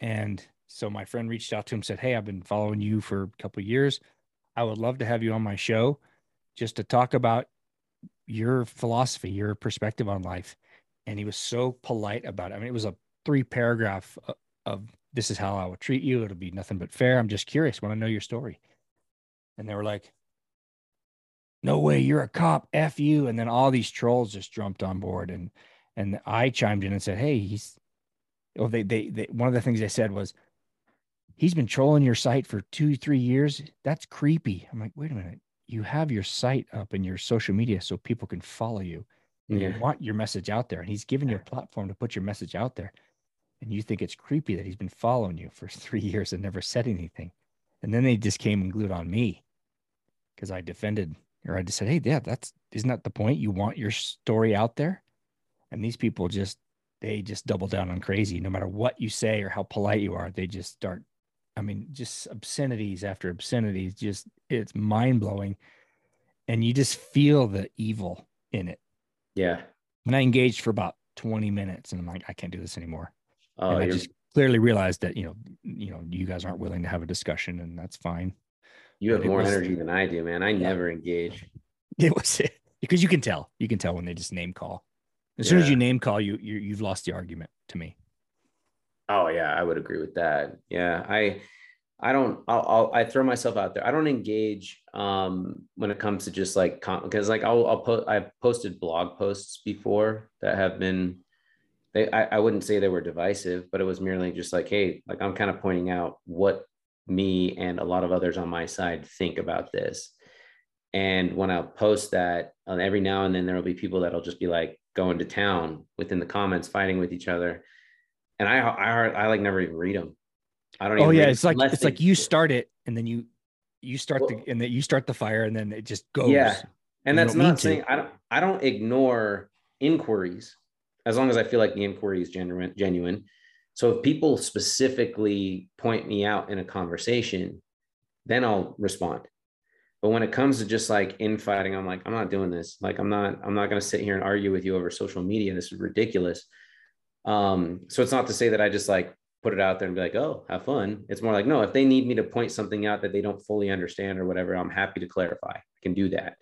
And so my friend reached out to him said, "Hey, I've been following you for a couple years. I would love to have you on my show, just to talk about your philosophy, your perspective on life." And he was so polite about it. I mean, it was a three paragraph of, of this is how I would treat you. It'll be nothing but fair. I'm just curious. Want to know your story. And they were like, no way, you're a cop, F you. And then all these trolls just jumped on board. And and I chimed in and said, Hey, he's oh, they they, they one of the things they said was he's been trolling your site for two, three years. That's creepy. I'm like, wait a minute. You have your site up in your social media so people can follow you. And yeah. you want your message out there. And he's given you a platform to put your message out there. And you think it's creepy that he's been following you for three years and never said anything. And then they just came and glued on me because I defended or I just said, Hey, yeah, that's isn't that the point? You want your story out there? And these people just they just double down on crazy. No matter what you say or how polite you are, they just start. I mean, just obscenities after obscenities. Just it's mind blowing, and you just feel the evil in it. Yeah. And I engaged for about twenty minutes, and I'm like, I can't do this anymore. Oh, and I just clearly realized that you know, you know, you guys aren't willing to have a discussion, and that's fine. You have more was, energy than I do, man. I yeah. never engage. It was it because you can tell. You can tell when they just name call. As yeah. soon as you name call, you, you you've lost the argument to me. Oh yeah, I would agree with that. Yeah, I I don't I'll, I'll, i throw myself out there. I don't engage um when it comes to just like because like I'll I'll put I've posted blog posts before that have been they I, I wouldn't say they were divisive, but it was merely just like hey like I'm kind of pointing out what me and a lot of others on my side think about this. And when I post that, uh, every now and then there will be people that'll just be like going to town within the comments, fighting with each other. And I, I, I like never even read them. I don't. Even oh yeah, it's like it's like you start it and then you you start well, the and then you start the fire and then it just goes. Yeah, and that's not saying to. I don't I don't ignore inquiries as long as I feel like the inquiry is genuine. Genuine, so if people specifically point me out in a conversation, then I'll respond. But when it comes to just like infighting, I'm like, I'm not doing this. Like, I'm not, I'm not going to sit here and argue with you over social media. This is ridiculous. Um, so it's not to say that I just like put it out there and be like, oh, have fun. It's more like, no, if they need me to point something out that they don't fully understand or whatever, I'm happy to clarify. I can do that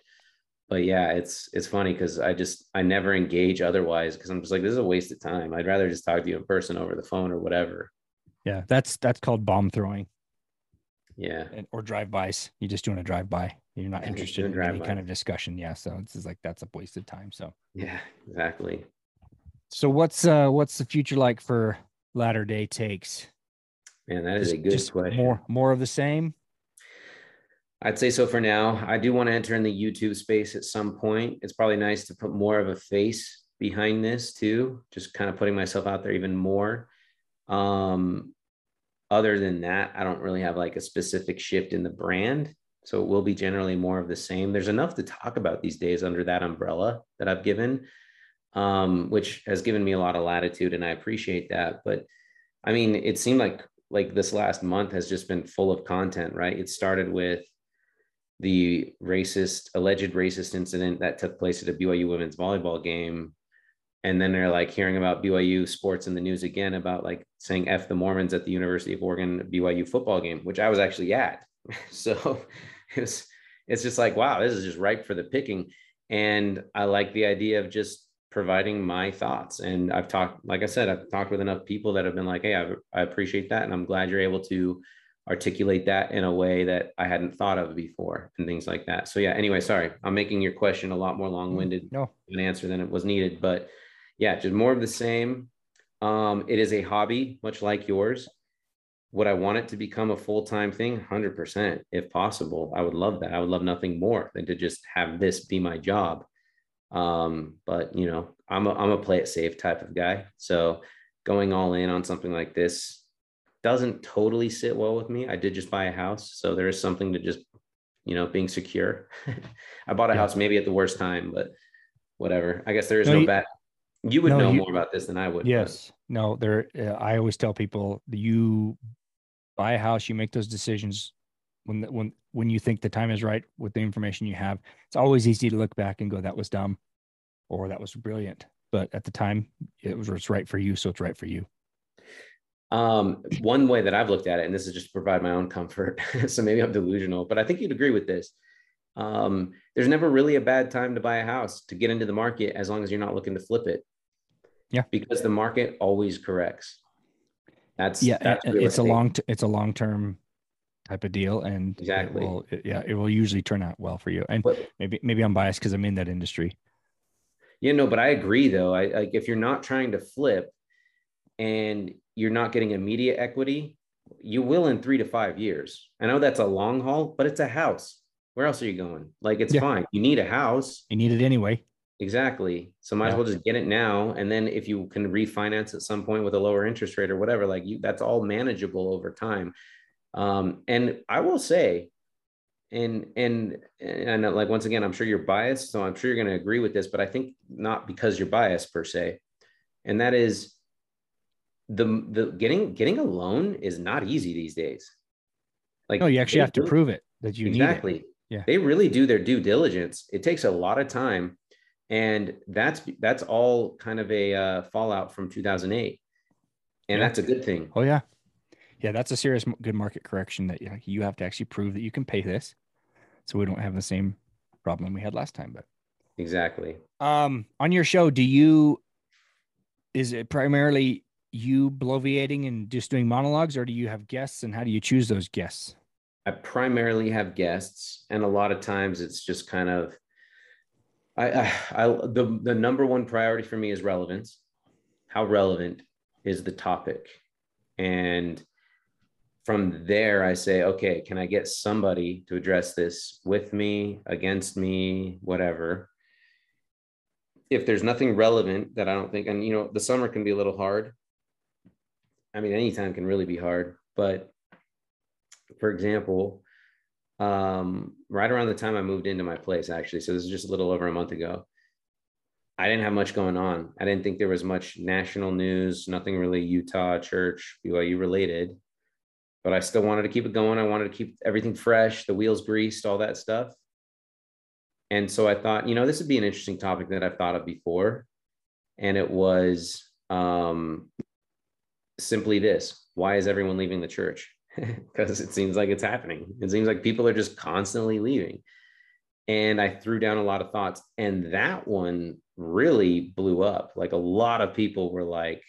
but yeah, it's it's funny because I just I never engage otherwise because I'm just like this is a waste of time. I'd rather just talk to you in person over the phone or whatever. Yeah, that's that's called bomb throwing. Yeah, and, or drive bys. You're just doing a drive by. You're not interested in any kind of discussion. Yeah, so it's like that's a waste of time. So yeah, exactly. So what's uh what's the future like for latter day takes? Man, that is just, a good question. More more of the same. I'd say so for now. I do want to enter in the YouTube space at some point. It's probably nice to put more of a face behind this too, just kind of putting myself out there even more. Um, other than that, I don't really have like a specific shift in the brand. So it will be generally more of the same. There's enough to talk about these days under that umbrella that I've given, um, which has given me a lot of latitude, and I appreciate that. But I mean, it seemed like like this last month has just been full of content, right? It started with the racist, alleged racist incident that took place at a BYU women's volleyball game and then they're like hearing about BYU sports in the news again about like saying F the Mormons at the University of Oregon BYU football game, which I was actually at. So it was, it's just like, wow, this is just ripe for the picking. And I like the idea of just providing my thoughts. And I've talked, like I said, I've talked with enough people that have been like, hey, I, I appreciate that. And I'm glad you're able to articulate that in a way that I hadn't thought of before and things like that. So yeah, anyway, sorry. I'm making your question a lot more long-winded no. an answer than it was needed, but yeah, just more of the same. Um, it is a hobby, much like yours. Would I want it to become a full-time thing? 100% if possible. I would love that. I would love nothing more than to just have this be my job. Um, but you know, I'm a, I'm a play it safe type of guy. So going all in on something like this doesn't totally sit well with me. I did just buy a house, so there is something to just, you know, being secure. I bought a yeah. house maybe at the worst time, but whatever. I guess there is no, no you, bad. You would no, know you, more about this than I would. Yes. But. No, there. Uh, I always tell people you buy a house, you make those decisions when when when you think the time is right with the information you have. It's always easy to look back and go, "That was dumb," or "That was brilliant." But at the time, it was it's right for you, so it's right for you. Um, one way that I've looked at it, and this is just to provide my own comfort, so maybe I'm delusional, but I think you'd agree with this. Um, there's never really a bad time to buy a house to get into the market as long as you're not looking to flip it. Yeah, because the market always corrects. That's yeah, that's it's a long t- it's a long term type of deal, and exactly, it will, it, yeah, it will usually turn out well for you. And but, maybe maybe I'm biased because I'm in that industry. Yeah, no, but I agree though. I like if you're not trying to flip, and you're not getting immediate equity, you will in three to five years. I know that's a long haul, but it's a house. Where else are you going? Like it's yeah. fine. You need a house. You need it anyway. Exactly. So might yeah. as well just get it now. And then if you can refinance at some point with a lower interest rate or whatever, like you, that's all manageable over time. Um, and I will say, and and and like once again, I'm sure you're biased, so I'm sure you're going to agree with this, but I think not because you're biased per se. And that is the the getting getting a loan is not easy these days. Like no, you actually have to prove it that you exactly. Need it. Yeah, they really do their due diligence. It takes a lot of time, and that's that's all kind of a uh, fallout from 2008, and yeah. that's a good thing. Oh yeah, yeah, that's a serious good market correction that you have to actually prove that you can pay this, so we don't have the same problem we had last time. But exactly. Um, on your show, do you is it primarily you bloviating and just doing monologues, or do you have guests, and how do you choose those guests? I primarily have guests, and a lot of times it's just kind of, I, I, I the the number one priority for me is relevance. How relevant is the topic, and from there I say, okay, can I get somebody to address this with me, against me, whatever. If there's nothing relevant that I don't think, and you know, the summer can be a little hard I mean, anytime can really be hard. But for example, um, right around the time I moved into my place, actually, so this is just a little over a month ago, I didn't have much going on. I didn't think there was much national news, nothing really Utah church, BYU related. But I still wanted to keep it going. I wanted to keep everything fresh, the wheels greased, all that stuff. And so I thought, you know, this would be an interesting topic that I've thought of before. And it was um, simply this why is everyone leaving the church? because it seems like it's happening. It seems like people are just constantly leaving. And I threw down a lot of thoughts, and that one really blew up. Like a lot of people were like,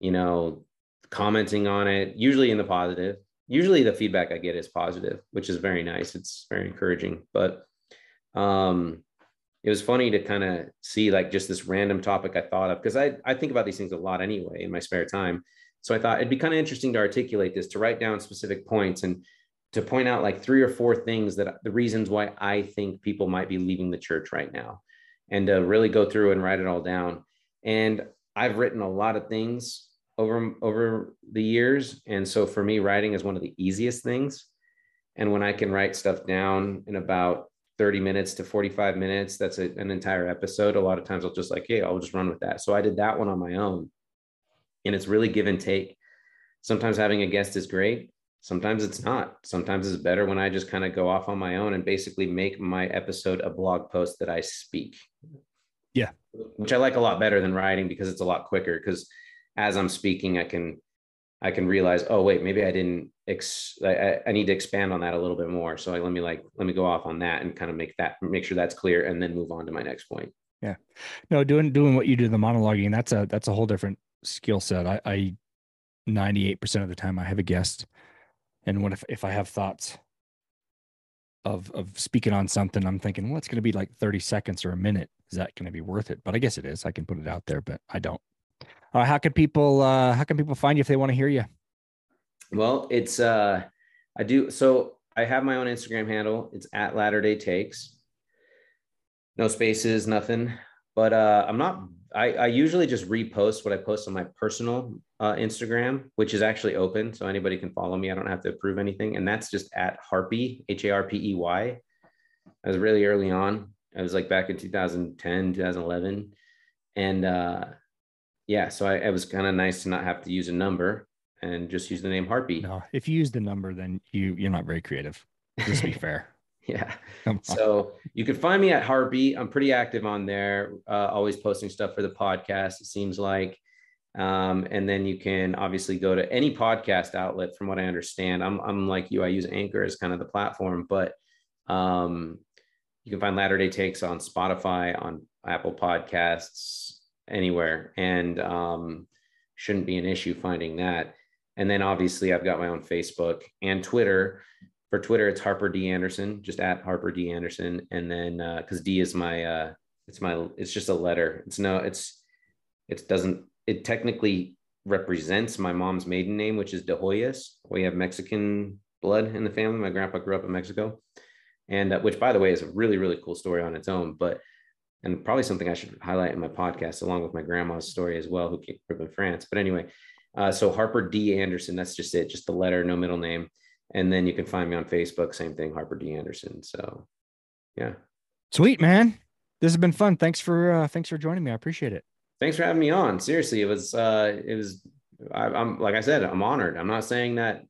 you know, commenting on it, usually in the positive. Usually the feedback I get is positive, which is very nice. It's very encouraging. But um, it was funny to kind of see like just this random topic I thought of because I, I think about these things a lot anyway in my spare time. So I thought it'd be kind of interesting to articulate this, to write down specific points and to point out like three or four things that the reasons why I think people might be leaving the church right now and to really go through and write it all down. And I've written a lot of things over over the years. And so for me, writing is one of the easiest things. And when I can write stuff down in about 30 minutes to 45 minutes that's a, an entire episode. A lot of times i'll just like hey i'll just run with that. So i did that one on my own. And it's really give and take. Sometimes having a guest is great. Sometimes it's not. Sometimes it's better when i just kind of go off on my own and basically make my episode a blog post that i speak. Yeah. Which I like a lot better than writing because it's a lot quicker. Because as I'm speaking, I can I can realize, oh wait, maybe I didn't. Ex- I, I need to expand on that a little bit more. So let me like let me go off on that and kind of make that make sure that's clear, and then move on to my next point. Yeah, no, doing doing what you do the monologuing that's a that's a whole different skill set. I, I 98% of the time I have a guest, and what if if I have thoughts of of speaking on something, I'm thinking, well, it's going to be like 30 seconds or a minute. Is that going to be worth it? But I guess it is. I can put it out there, but I don't. Uh, how can people uh, how can people find you if they want to hear you? Well, it's uh I do so I have my own Instagram handle. It's at Latter Day Takes. No spaces, nothing. But uh I'm not I, I usually just repost what I post on my personal uh, Instagram, which is actually open. So anybody can follow me. I don't have to approve anything. And that's just at Harpey H A R P E Y. I was really early on. I was like back in 2010, 2011. And uh, yeah, so I, it was kind of nice to not have to use a number and just use the name Harpey. No, if you use the number, then you you're not very creative. Just be fair. yeah. So you can find me at Harpey. I'm pretty active on there, uh, always posting stuff for the podcast. It seems like, um, and then you can obviously go to any podcast outlet. From what I understand, I'm I'm like you. I use Anchor as kind of the platform, but um, you can find Latter Day Takes on Spotify, on Apple Podcasts, anywhere and um, shouldn't be an issue finding that. And then obviously I've got my own Facebook and Twitter. For Twitter, it's Harper D Anderson, just at Harper D Anderson. And then because uh, D is my uh, it's my it's just a letter. It's no, it's it doesn't it technically represents my mom's maiden name, which is De Hoyos. We have Mexican blood in the family. My grandpa grew up in Mexico, and uh, which, by the way, is a really really cool story on its own. But and probably something I should highlight in my podcast, along with my grandma's story as well, who grew up in France. But anyway, uh, so Harper D. Anderson, that's just it, just the letter, no middle name. And then you can find me on Facebook, same thing, Harper D. Anderson. So, yeah. Sweet man, this has been fun. Thanks for uh, thanks for joining me. I appreciate it. Thanks for having me on. Seriously, it was uh, it was. I, I'm like I said, I'm honored. I'm not saying that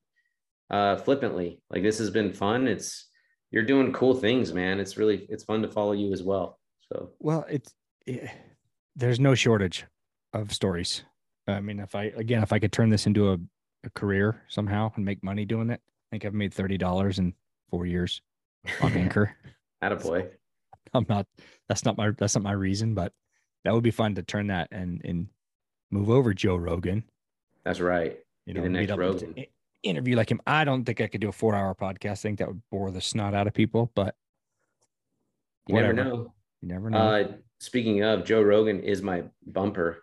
uh, flippantly. Like this has been fun. It's you're doing cool things, man. It's really it's fun to follow you as well. So well, it's it, there's no shortage of stories. I mean, if I again, if I could turn this into a, a career somehow and make money doing it, I think I've made thirty dollars in four years on Anchor. boy. I'm not. That's not my. That's not my reason, but that would be fun to turn that and and move over Joe Rogan. That's right. You know, the next Rogan. Interview like him. I don't think I could do a four hour podcast. I think that would bore the snot out of people, but you whatever. never know. You never know. Uh, speaking of, Joe Rogan is my bumper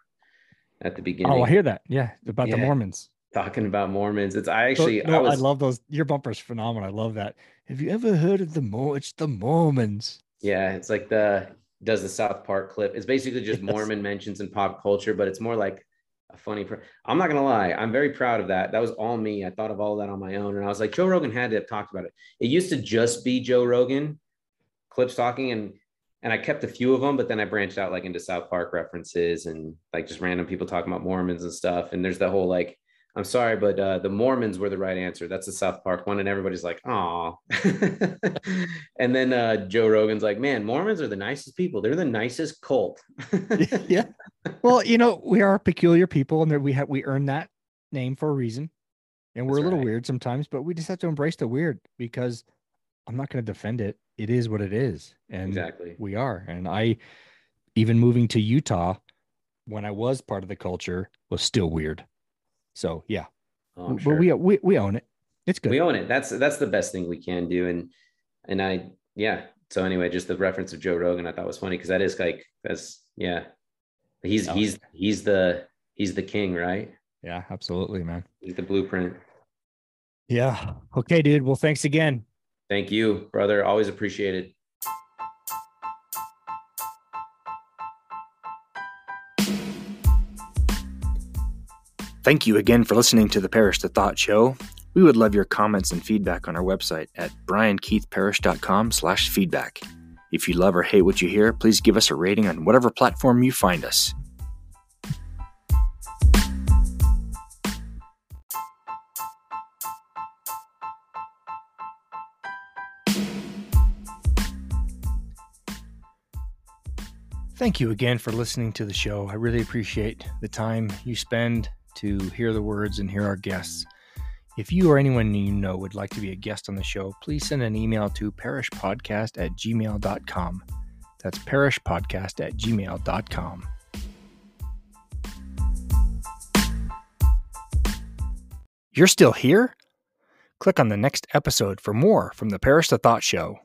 at the beginning. Oh, I hear that. Yeah, about yeah. the Mormons. Talking about Mormons. It's I actually no, I, was, I love those. Your bumper's phenomenal. I love that. Have you ever heard of the Mor? It's the Mormons. Yeah, it's like the does the South Park clip. It's basically just yes. Mormon mentions in pop culture, but it's more like a funny. Pr- I'm not gonna lie, I'm very proud of that. That was all me. I thought of all that on my own, and I was like, Joe Rogan had to have talked about it. It used to just be Joe Rogan clips talking, and and I kept a few of them, but then I branched out like into South Park references and like just random people talking about Mormons and stuff. And there's the whole like, I'm sorry, but uh, the Mormons were the right answer. That's the South Park one, and everybody's like, "Oh." and then uh, Joe Rogan's like, "Man, Mormons are the nicest people. They're the nicest cult." yeah. Well, you know, we are peculiar people, and that we have we earn that name for a reason, and we're That's a little right. weird sometimes, but we just have to embrace the weird because I'm not going to defend it. It is what it is. And exactly we are. And I, even moving to Utah, when I was part of the culture, was still weird. So yeah, oh, but sure. we, we we own it. It's good. We own it. That's that's the best thing we can do. And and I yeah. So anyway, just the reference of Joe Rogan, I thought was funny because that is like that's yeah. He's he's he's the he's the king, right? Yeah, absolutely, man. He's the blueprint. Yeah. Okay, dude. Well, thanks again. Thank you, brother. Always appreciated. Thank you again for listening to the Parish the Thought Show. We would love your comments and feedback on our website at briankeithparish.com slash feedback. If you love or hate what you hear, please give us a rating on whatever platform you find us. Thank you again for listening to the show. I really appreciate the time you spend to hear the words and hear our guests. If you or anyone you know would like to be a guest on the show, please send an email to parishpodcast at gmail.com. That's parishpodcast at gmail.com. You're still here? Click on the next episode for more from the Parish the Thought Show.